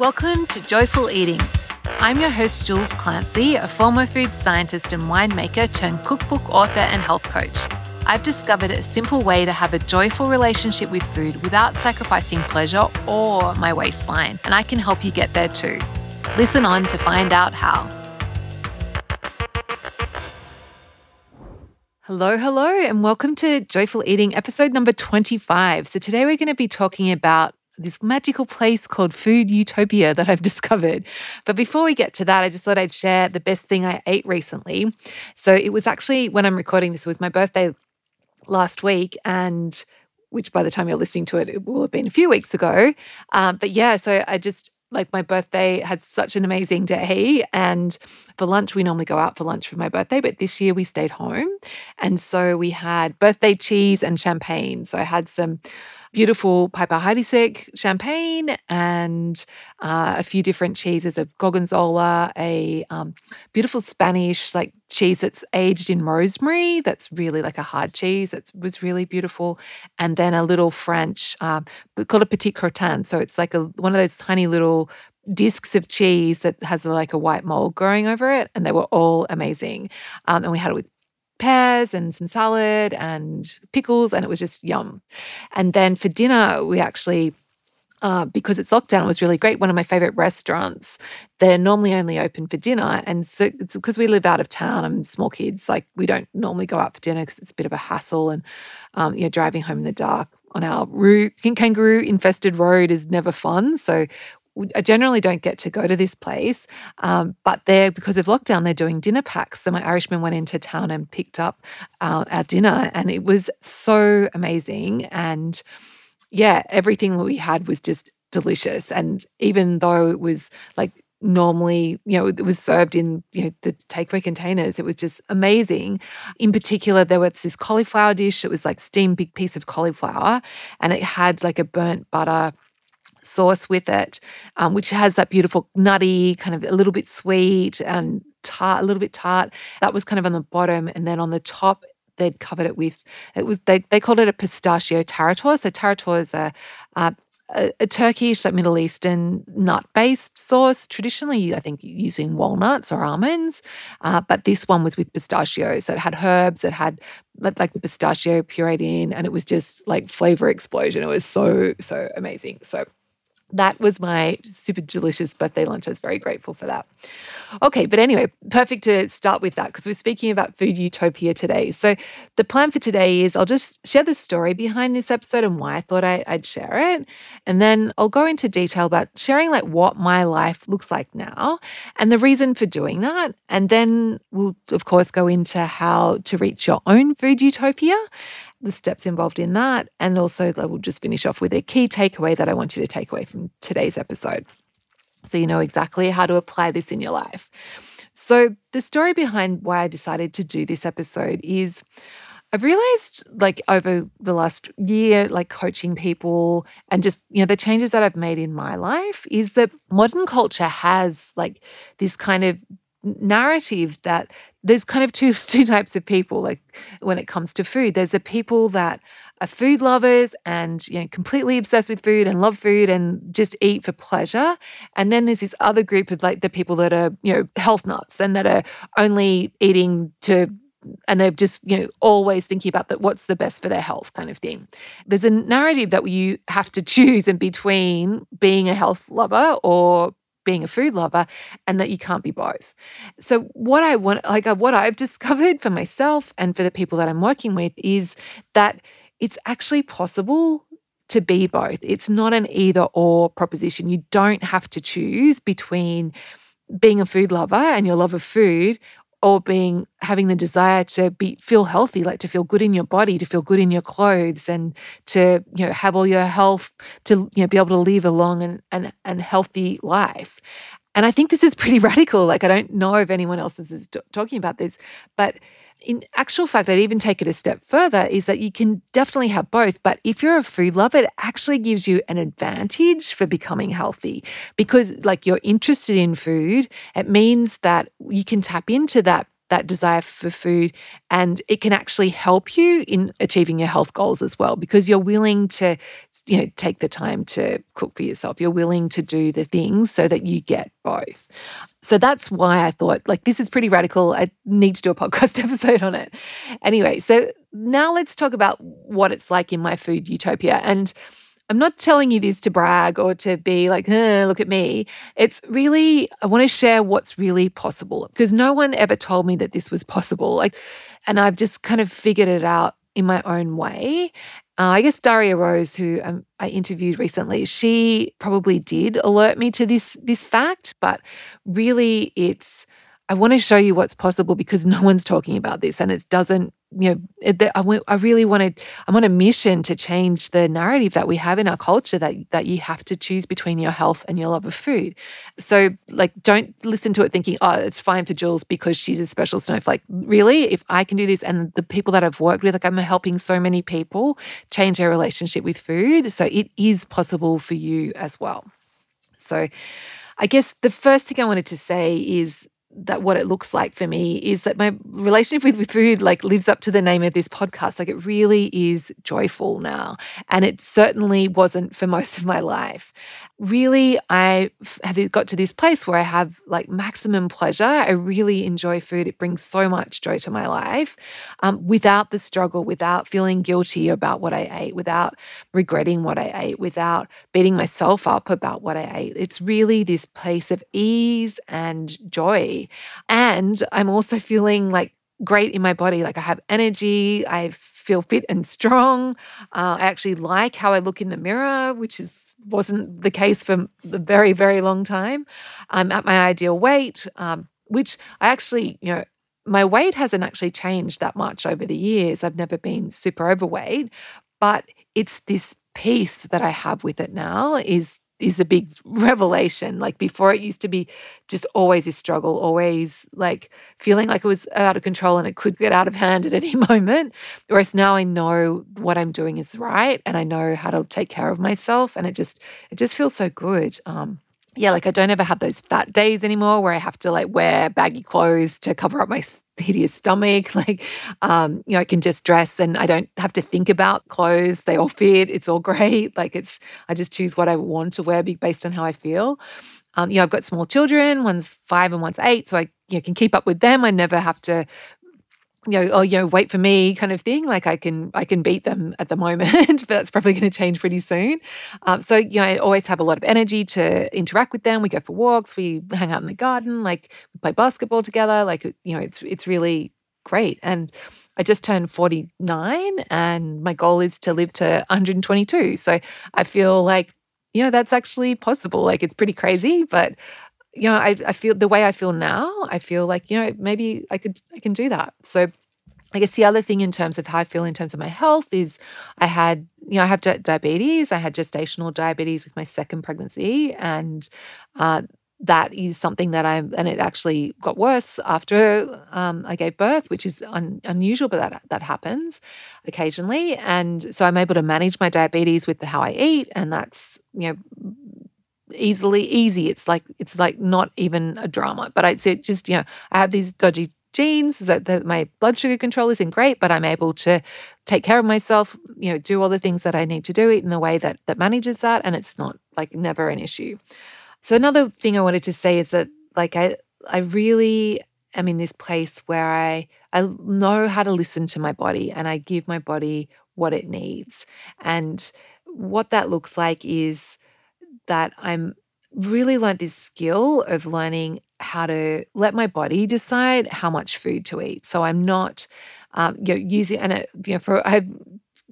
Welcome to Joyful Eating. I'm your host, Jules Clancy, a former food scientist and winemaker turned cookbook author and health coach. I've discovered a simple way to have a joyful relationship with food without sacrificing pleasure or my waistline, and I can help you get there too. Listen on to find out how. Hello, hello, and welcome to Joyful Eating episode number 25. So, today we're going to be talking about this magical place called Food Utopia that I've discovered. But before we get to that, I just thought I'd share the best thing I ate recently. So, it was actually when I'm recording this, it was my birthday last week. And which by the time you're listening to it, it will have been a few weeks ago. Um, but yeah, so I just like my birthday had such an amazing day. And for lunch, we normally go out for lunch for my birthday, but this year we stayed home. And so we had birthday cheese and champagne. So I had some beautiful Piper Heidsieck champagne and uh, a few different cheeses of Gorgonzola, a um, beautiful Spanish like cheese that's aged in rosemary. That's really like a hard cheese. That was really beautiful. And then a little French um, called a petit crottin. So it's like a one of those tiny little discs of cheese that has like a white mold growing over it, and they were all amazing. Um, and we had it with pears and some salad and pickles, and it was just yum. And then for dinner, we actually uh, because it's lockdown, it was really great. One of my favorite restaurants. They're normally only open for dinner, and so it's because we live out of town and small kids. Like we don't normally go out for dinner because it's a bit of a hassle, and um, you know, driving home in the dark on our kangaroo infested road is never fun. So I generally don't get to go to this place, um, but they're because of lockdown, they're doing dinner packs. So my Irishman went into town and picked up uh, our dinner, and it was so amazing. And yeah, everything we had was just delicious. And even though it was like normally, you know, it was served in you know the takeaway containers. It was just amazing. In particular, there was this cauliflower dish. It was like steamed big piece of cauliflower, and it had like a burnt butter sauce with it, um, which has that beautiful nutty, kind of a little bit sweet and tart, a little bit tart. That was kind of on the bottom, and then on the top, they'd covered it with it was they they called it a pistachio tarator. So tarator is a, a a, Turkish, like Middle Eastern nut based sauce, traditionally, I think, using walnuts or almonds. Uh, but this one was with pistachios. So it had herbs, it had like the pistachio pureed in, and it was just like flavor explosion. It was so, so amazing. So that was my super delicious birthday lunch. I was very grateful for that. Okay, but anyway, perfect to start with that because we're speaking about food utopia today. So, the plan for today is I'll just share the story behind this episode and why I thought I, would share it. And then I'll go into detail about sharing like what my life looks like now and the reason for doing that. And then we'll, of course, go into how to reach your own food utopia the steps involved in that. And also, I will just finish off with a key takeaway that I want you to take away from today's episode. So you know exactly how to apply this in your life. So, the story behind why I decided to do this episode is I've realized, like, over the last year, like coaching people and just, you know, the changes that I've made in my life is that modern culture has like this kind of narrative that there's kind of two two types of people like when it comes to food. There's the people that are food lovers and you know completely obsessed with food and love food and just eat for pleasure. And then there's this other group of like the people that are you know health nuts and that are only eating to and they're just you know always thinking about that what's the best for their health kind of thing. There's a narrative that you have to choose in between being a health lover or being a food lover and that you can't be both. So what I want like uh, what I've discovered for myself and for the people that I'm working with is that it's actually possible to be both. It's not an either or proposition. You don't have to choose between being a food lover and your love of food or being having the desire to be feel healthy like to feel good in your body to feel good in your clothes and to you know have all your health to you know be able to live a long and and, and healthy life. And i think this is pretty radical like i don't know if anyone else is is talking about this but in actual fact, I'd even take it a step further is that you can definitely have both. But if you're a food lover, it actually gives you an advantage for becoming healthy because, like, you're interested in food. It means that you can tap into that that desire for food and it can actually help you in achieving your health goals as well because you're willing to you know take the time to cook for yourself you're willing to do the things so that you get both so that's why I thought, like, this is pretty radical. I need to do a podcast episode on it. Anyway, so now let's talk about what it's like in my food utopia. And I'm not telling you this to brag or to be like, eh, look at me. It's really, I want to share what's really possible because no one ever told me that this was possible. Like, and I've just kind of figured it out in my own way. Uh, I guess Daria Rose, who um, I interviewed recently, she probably did alert me to this this fact, but really, it's I want to show you what's possible because no one's talking about this, and it doesn't you know, I, I really wanted, I'm on a mission to change the narrative that we have in our culture that, that you have to choose between your health and your love of food. So, like, don't listen to it thinking, oh, it's fine for Jules because she's a special snowflake. Really, if I can do this, and the people that I've worked with, like, I'm helping so many people change their relationship with food. So, it is possible for you as well. So, I guess the first thing I wanted to say is that what it looks like for me is that my relationship with, with food like lives up to the name of this podcast. Like it really is joyful now. And it certainly wasn't for most of my life really I have got to this place where I have like maximum pleasure. I really enjoy food. It brings so much joy to my life um, without the struggle, without feeling guilty about what I ate, without regretting what I ate, without beating myself up about what I ate. It's really this place of ease and joy. And I'm also feeling like great in my body. Like I have energy. I feel fit and strong. Uh, I actually like how I look in the mirror, which is wasn't the case for a very, very long time. I'm at my ideal weight, um, which I actually, you know, my weight hasn't actually changed that much over the years. I've never been super overweight, but it's this peace that I have with it now is is a big revelation. Like before, it used to be just always a struggle, always like feeling like it was out of control and it could get out of hand at any moment. Whereas now I know what I'm doing is right and I know how to take care of myself, and it just it just feels so good. Um, yeah, like I don't ever have those fat days anymore where I have to like wear baggy clothes to cover up my hideous stomach. Like, um, you know, I can just dress and I don't have to think about clothes. They all fit. It's all great. Like, it's, I just choose what I want to wear based on how I feel. Um, you know, I've got small children, one's five and one's eight. So I you know, can keep up with them. I never have to you know, oh, you know, wait for me kind of thing. Like I can, I can beat them at the moment, but that's probably going to change pretty soon. Um, so, you know, I always have a lot of energy to interact with them. We go for walks, we hang out in the garden, like we play basketball together. Like, you know, it's, it's really great. And I just turned 49 and my goal is to live to 122. So I feel like, you know, that's actually possible. Like it's pretty crazy, but you know, I, I feel the way I feel now, I feel like, you know, maybe I could, I can do that. So I guess the other thing in terms of how I feel in terms of my health is I had, you know, I have diabetes. I had gestational diabetes with my second pregnancy. And uh, that is something that I'm, and it actually got worse after um, I gave birth, which is un, unusual, but that that happens occasionally. And so I'm able to manage my diabetes with the how I eat, and that's you know easily easy. It's like it's like not even a drama. But I'd say just you know I have these dodgy genes that, that my blood sugar control isn't great, but I'm able to take care of myself. You know, do all the things that I need to do, in the way that that manages that, and it's not like never an issue. So another thing I wanted to say is that like I I really am in this place where I I know how to listen to my body and I give my body what it needs. And what that looks like is that I'm really learned this skill of learning how to let my body decide how much food to eat. So I'm not, um, you know, using and it, you know, for I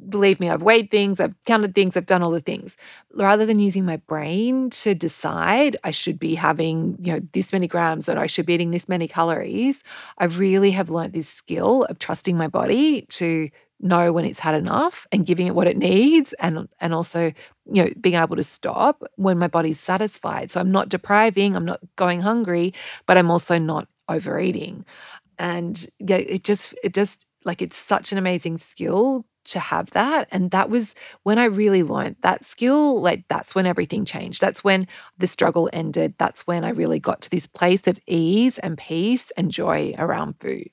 believe me, I've weighed things, I've counted things, I've done all the things. Rather than using my brain to decide I should be having, you know, this many grams or I should be eating this many calories, I really have learned this skill of trusting my body to know when it's had enough and giving it what it needs and and also you know being able to stop when my body's satisfied so i'm not depriving i'm not going hungry but i'm also not overeating and yeah it just it just like it's such an amazing skill to have that. And that was when I really learned that skill. Like, that's when everything changed. That's when the struggle ended. That's when I really got to this place of ease and peace and joy around food.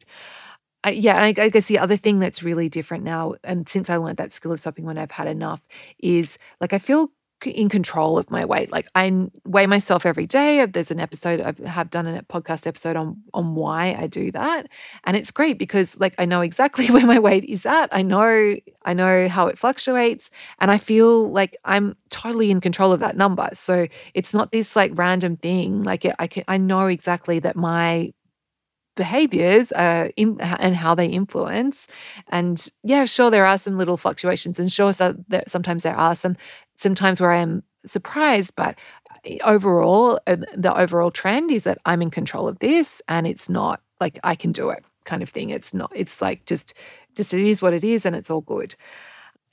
Yeah, and I, I, guess the other thing that's really different now, and since I learned that skill of stopping when I've had enough, is like I feel in control of my weight. Like I weigh myself every day. There's an episode I have done a podcast episode on on why I do that, and it's great because like I know exactly where my weight is at. I know I know how it fluctuates, and I feel like I'm totally in control of that number. So it's not this like random thing. Like I can I know exactly that my behaviors uh, in, and how they influence. And yeah, sure, there are some little fluctuations, and sure, so sometimes there are some sometimes where I am surprised, but eh, overall, uh, the overall trend is that I'm in control of this and it's not like I can do it kind of thing. It's not, it's like just, just it is what it is and it's all good.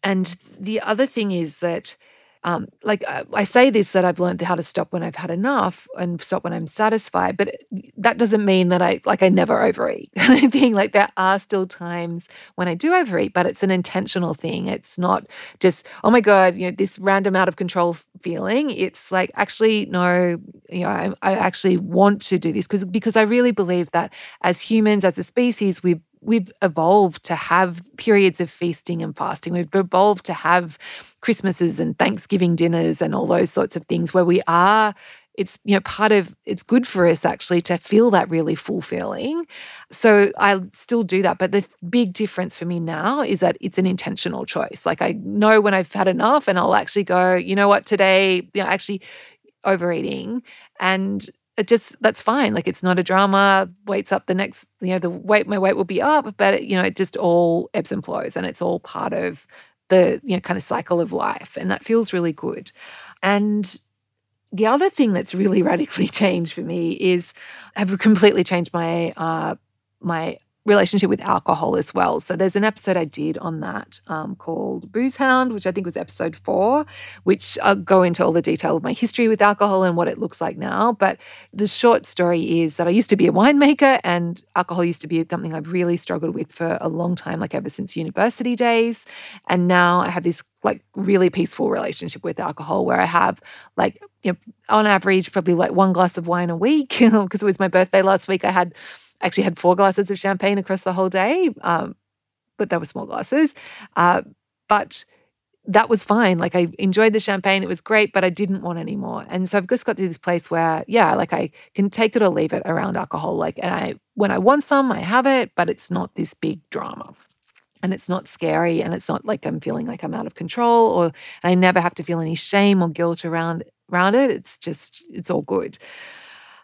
And the other thing is that um, like uh, I say this that I've learned how to stop when I've had enough and stop when I'm satisfied, but that doesn't mean that I like I never overeat. Being like there are still times when I do overeat, but it's an intentional thing. It's not just oh my god, you know this random out of control feeling. It's like actually no, you know I, I actually want to do this because because I really believe that as humans, as a species, we we've evolved to have periods of feasting and fasting. We've evolved to have Christmases and Thanksgiving dinners and all those sorts of things where we are it's you know part of it's good for us actually to feel that really fulfilling. So i still do that but the big difference for me now is that it's an intentional choice. Like i know when i've had enough and i'll actually go you know what? Today you know actually overeating and it just that's fine. Like it's not a drama. Weights up the next, you know, the weight my weight will be up, but it, you know, it just all ebbs and flows, and it's all part of the you know kind of cycle of life, and that feels really good. And the other thing that's really radically changed for me is I've completely changed my uh, my relationship with alcohol as well. So there's an episode I did on that um, called Booze Hound, which I think was episode four, which I'll go into all the detail of my history with alcohol and what it looks like now. But the short story is that I used to be a winemaker and alcohol used to be something I've really struggled with for a long time, like ever since university days. And now I have this like really peaceful relationship with alcohol where I have like you know, on average probably like one glass of wine a week because it was my birthday last week I had actually had four glasses of champagne across the whole day, um, but they were small glasses. Uh, but that was fine. Like I enjoyed the champagne, it was great, but I didn't want any more. And so I've just got to this place where, yeah, like I can take it or leave it around alcohol. Like, and I, when I want some, I have it, but it's not this big drama and it's not scary and it's not like I'm feeling like I'm out of control or I never have to feel any shame or guilt around around it. It's just it's all good.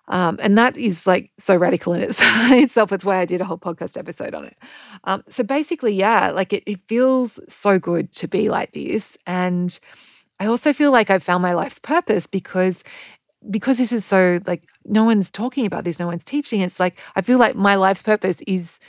Um, and that is like so radical in itself. It's why I did a whole podcast episode on it. Um, so basically, yeah, like it, it feels so good to be like this. And I also feel like I've found my life's purpose because because this is so like no one's talking about this, no one's teaching. It's like I feel like my life's purpose is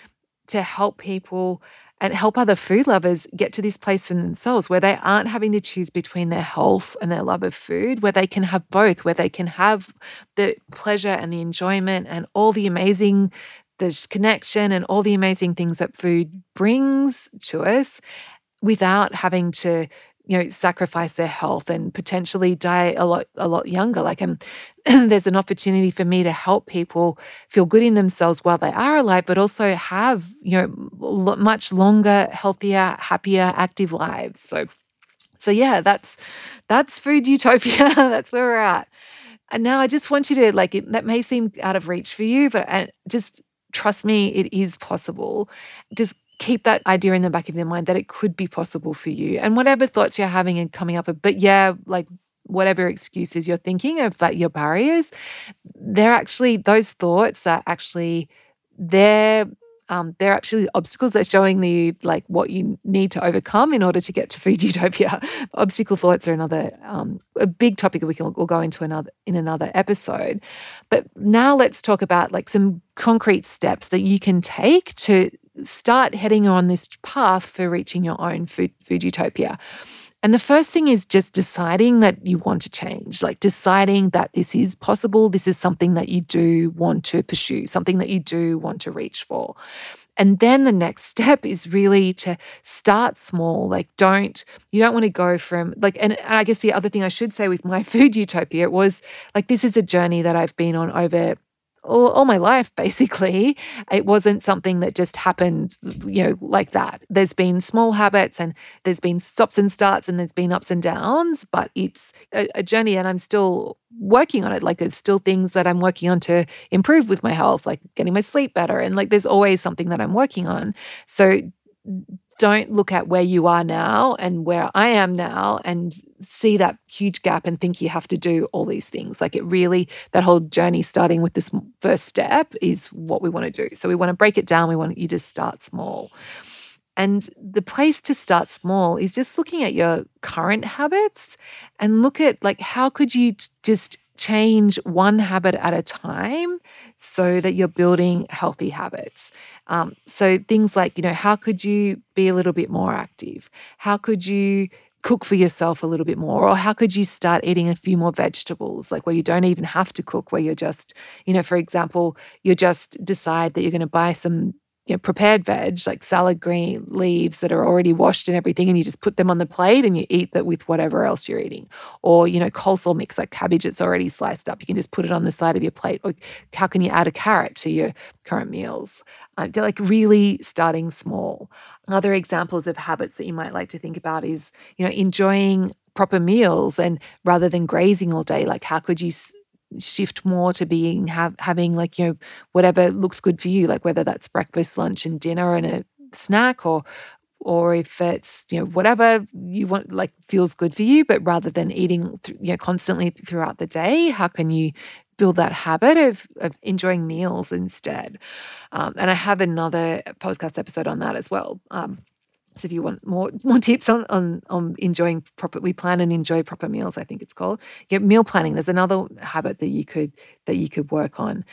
to help people and help other food lovers get to this place for themselves where they aren't having to choose between their health and their love of food, where they can have both, where they can have the pleasure and the enjoyment and all the amazing the connection and all the amazing things that food brings to us without having to you know sacrifice their health and potentially die a lot a lot younger. Like um, there's an opportunity for me to help people feel good in themselves while they are alive but also have you know much longer healthier happier active lives. So so yeah that's that's food utopia. That's where we're at. And now i just want you to like it, that may seem out of reach for you but just trust me it is possible. Just keep that idea in the back of your mind that it could be possible for you and whatever thoughts you're having and coming up with but yeah like whatever excuses you're thinking of like your barriers they're actually those thoughts are actually they're um, they're actually obstacles that's showing you like what you need to overcome in order to get to food utopia. Obstacle thoughts are another um, a big topic that we can we'll go into another in another episode. But now let's talk about like some concrete steps that you can take to start heading on this path for reaching your own food, food utopia. And the first thing is just deciding that you want to change, like deciding that this is possible. This is something that you do want to pursue, something that you do want to reach for. And then the next step is really to start small. Like, don't, you don't want to go from, like, and, and I guess the other thing I should say with my food utopia was like, this is a journey that I've been on over all, all, my life, basically. It wasn't something that just happened, you know, like that. There's been small habits and there's been stops and starts and there's been ups and downs, but it's a, a journey and I'm still working on it. Like there's still things that I'm working on to improve with my health, like getting my sleep better. And like there's always something that I'm working on. So don't look at where you are now and where I am now and see that huge gap and think you have to do all these things. Like it really, that whole journey starting with this first step is what we want to do. So we want to break it down. We want you to start small. And the place to start small is just looking at your current habits and look at like how could you just change one habit at a time so that you're building healthy habits. Um, so things like, you know, how could you be a little bit more active? How could you cook for yourself a little bit more? Or how could you start eating a few more vegetables, like where you don't even have to cook, where you're just, you know, for example, you just decide that you're going to buy some you know, prepared veg, like salad green leaves that are already washed and everything, and you just put them on the plate and you eat that with whatever else you're eating. Or, you know, coleslaw mix, like cabbage that's already sliced up. You can just put it on the side of your plate. Or how can you add a carrot to your current meals? Uh, they're like really starting small. Other examples of habits that you might like to think about is, you know, enjoying proper meals and rather than grazing all day, like how could you shift more to being have, having like you know whatever looks good for you like whether that's breakfast lunch and dinner and a snack or or if it's you know whatever you want like feels good for you but rather than eating th- you know constantly throughout the day how can you build that habit of, of enjoying meals instead? Um, and i have another podcast episode on that as well. Um, so if you want more more tips on on on enjoying proper, we plan and enjoy proper meals. I think it's called. Yeah, meal planning. There's another habit that you could that you could work on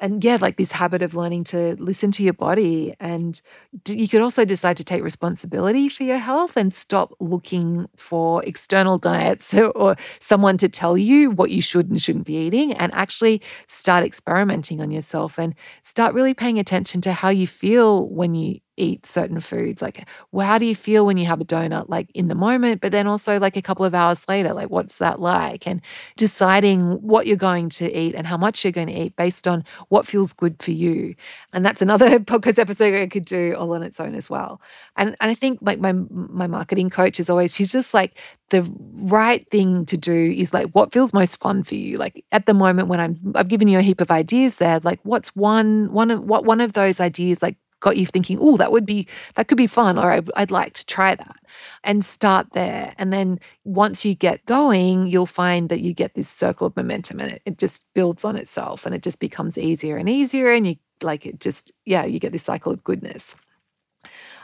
and yeah, like this habit of learning to listen to your body. And you could also decide to take responsibility for your health and stop looking for external diets or someone to tell you what you should and shouldn't be eating and actually start experimenting on yourself and start really paying attention to how you feel when you eat certain foods like well, how do you feel when you have a donut like in the moment but then also like a couple of hours later like what's that like? And deciding what you're going to eat and how much you're going to eat based on what feels good for you. And that's another podcast episode I could do all on its own as well. And and I think like my my marketing coach is always she's just like the right thing to do is like what feels most fun for you. Like at the moment when i'm i've given you a heap of ideas there like what's one one of what one of those ideas like got you thinking, oh, that would be, that could be fun, or I'd, I'd like to try that. And start there. And then once you get going, you'll find that you get this circle of momentum and it, it just builds on itself and it just becomes easier and easier. And you like it just, yeah, you get this cycle of goodness.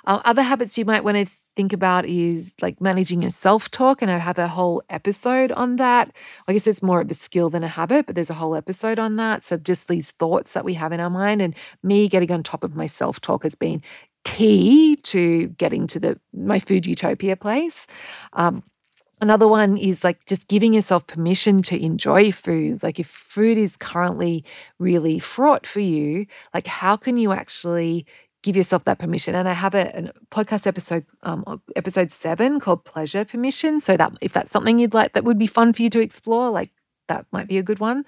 Uh, other habits you might want to think about is like managing your self talk. And I have a whole episode on that. I guess it's more of a skill than a habit, but there's a whole episode on that. So just these thoughts that we have in our mind and me getting on top of my self talk has been key to getting to the my food utopia place. Um, Another one is like just giving yourself permission to enjoy food. Like if food is currently really fraught for you, like how can you actually give yourself that permission. And I have a, a podcast episode, um, episode seven called Pleasure Permission. So that if that's something you'd like that would be fun for you to explore, like that might be a good one.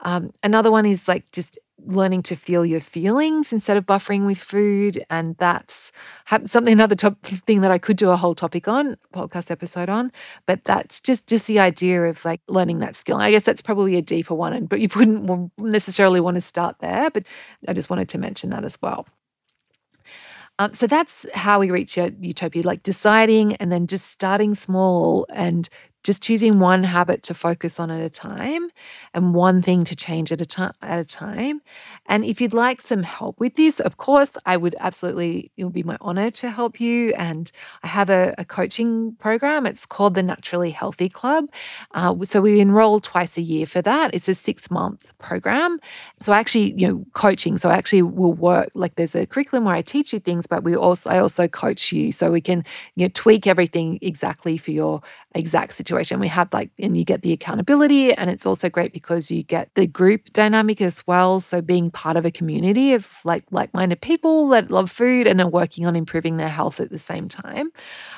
Um, another one is like just learning to feel your feelings instead of buffering with food. And that's something another top thing that I could do a whole topic on, podcast episode on. But that's just just the idea of like learning that skill. I guess that's probably a deeper one, and but you wouldn't necessarily want to start there. But I just wanted to mention that as well. Um, so that's how we reach utopia, like deciding and then just starting small and just choosing one habit to focus on at a time and one thing to change at a time at a time. And if you'd like some help with this of course i would absolutely it would be my honor to help you. And i have a, a coaching program. It's called the naturally healthy club. Uh, so we enroll twice a year for that. It's a six month program. So I actually you know coaching. So i actually will work like there's a curriculum where i teach you things but we also i also coach you so we can you know tweak everything exactly for your exact situation situation. We have like, and you get the accountability, and it's also great because you get the group dynamic as well. So being part of a community of like like-minded people that love food and are working on improving their health at the same time.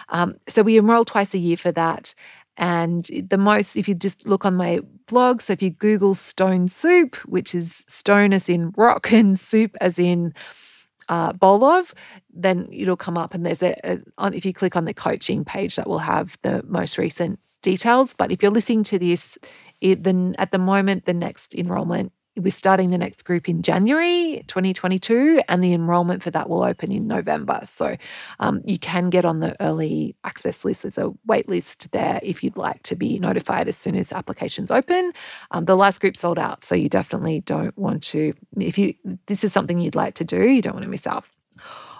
Um, so we enroll twice a year for that. And the most, if you just look on my blog, so if you Google stone soup, which is stone as in rock and soup as in uh, bowl of, then it'll come up. And there's a, a on, if you click on the coaching page, that will have the most recent details. But if you're listening to this, it, then at the moment, the next enrollment we're starting the next group in January 2022, and the enrollment for that will open in November. So um, you can get on the early access list. There's a wait list there if you'd like to be notified as soon as applications open. Um, the last group sold out, so you definitely don't want to. If you this is something you'd like to do, you don't want to miss out.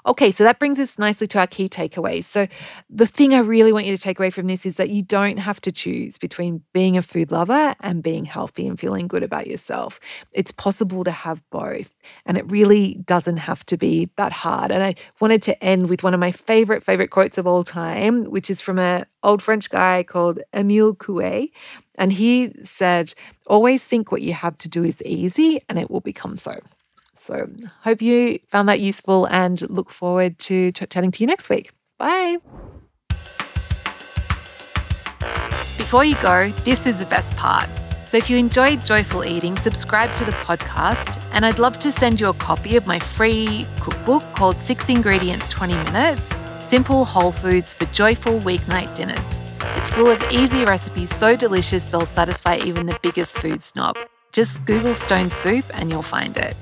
Okay, so that brings us nicely to our key takeaways. So, the thing I really want you to take away from this is that you don't have to choose between being a food lover and being healthy and feeling good about yourself. It's possible to have both, and it really doesn't have to be that hard. And I wanted to end with one of my favorite, favorite quotes of all time, which is from an old French guy called Emile Coué. And he said, Always think what you have to do is easy, and it will become so. So, hope you found that useful and look forward to ch- chatting to you next week. Bye. Before you go, this is the best part. So, if you enjoyed Joyful Eating, subscribe to the podcast, and I'd love to send you a copy of my free cookbook called Six Ingredients 20 Minutes Simple Whole Foods for Joyful Weeknight Dinners. It's full of easy recipes so delicious they'll satisfy even the biggest food snob. Just Google Stone Soup and you'll find it.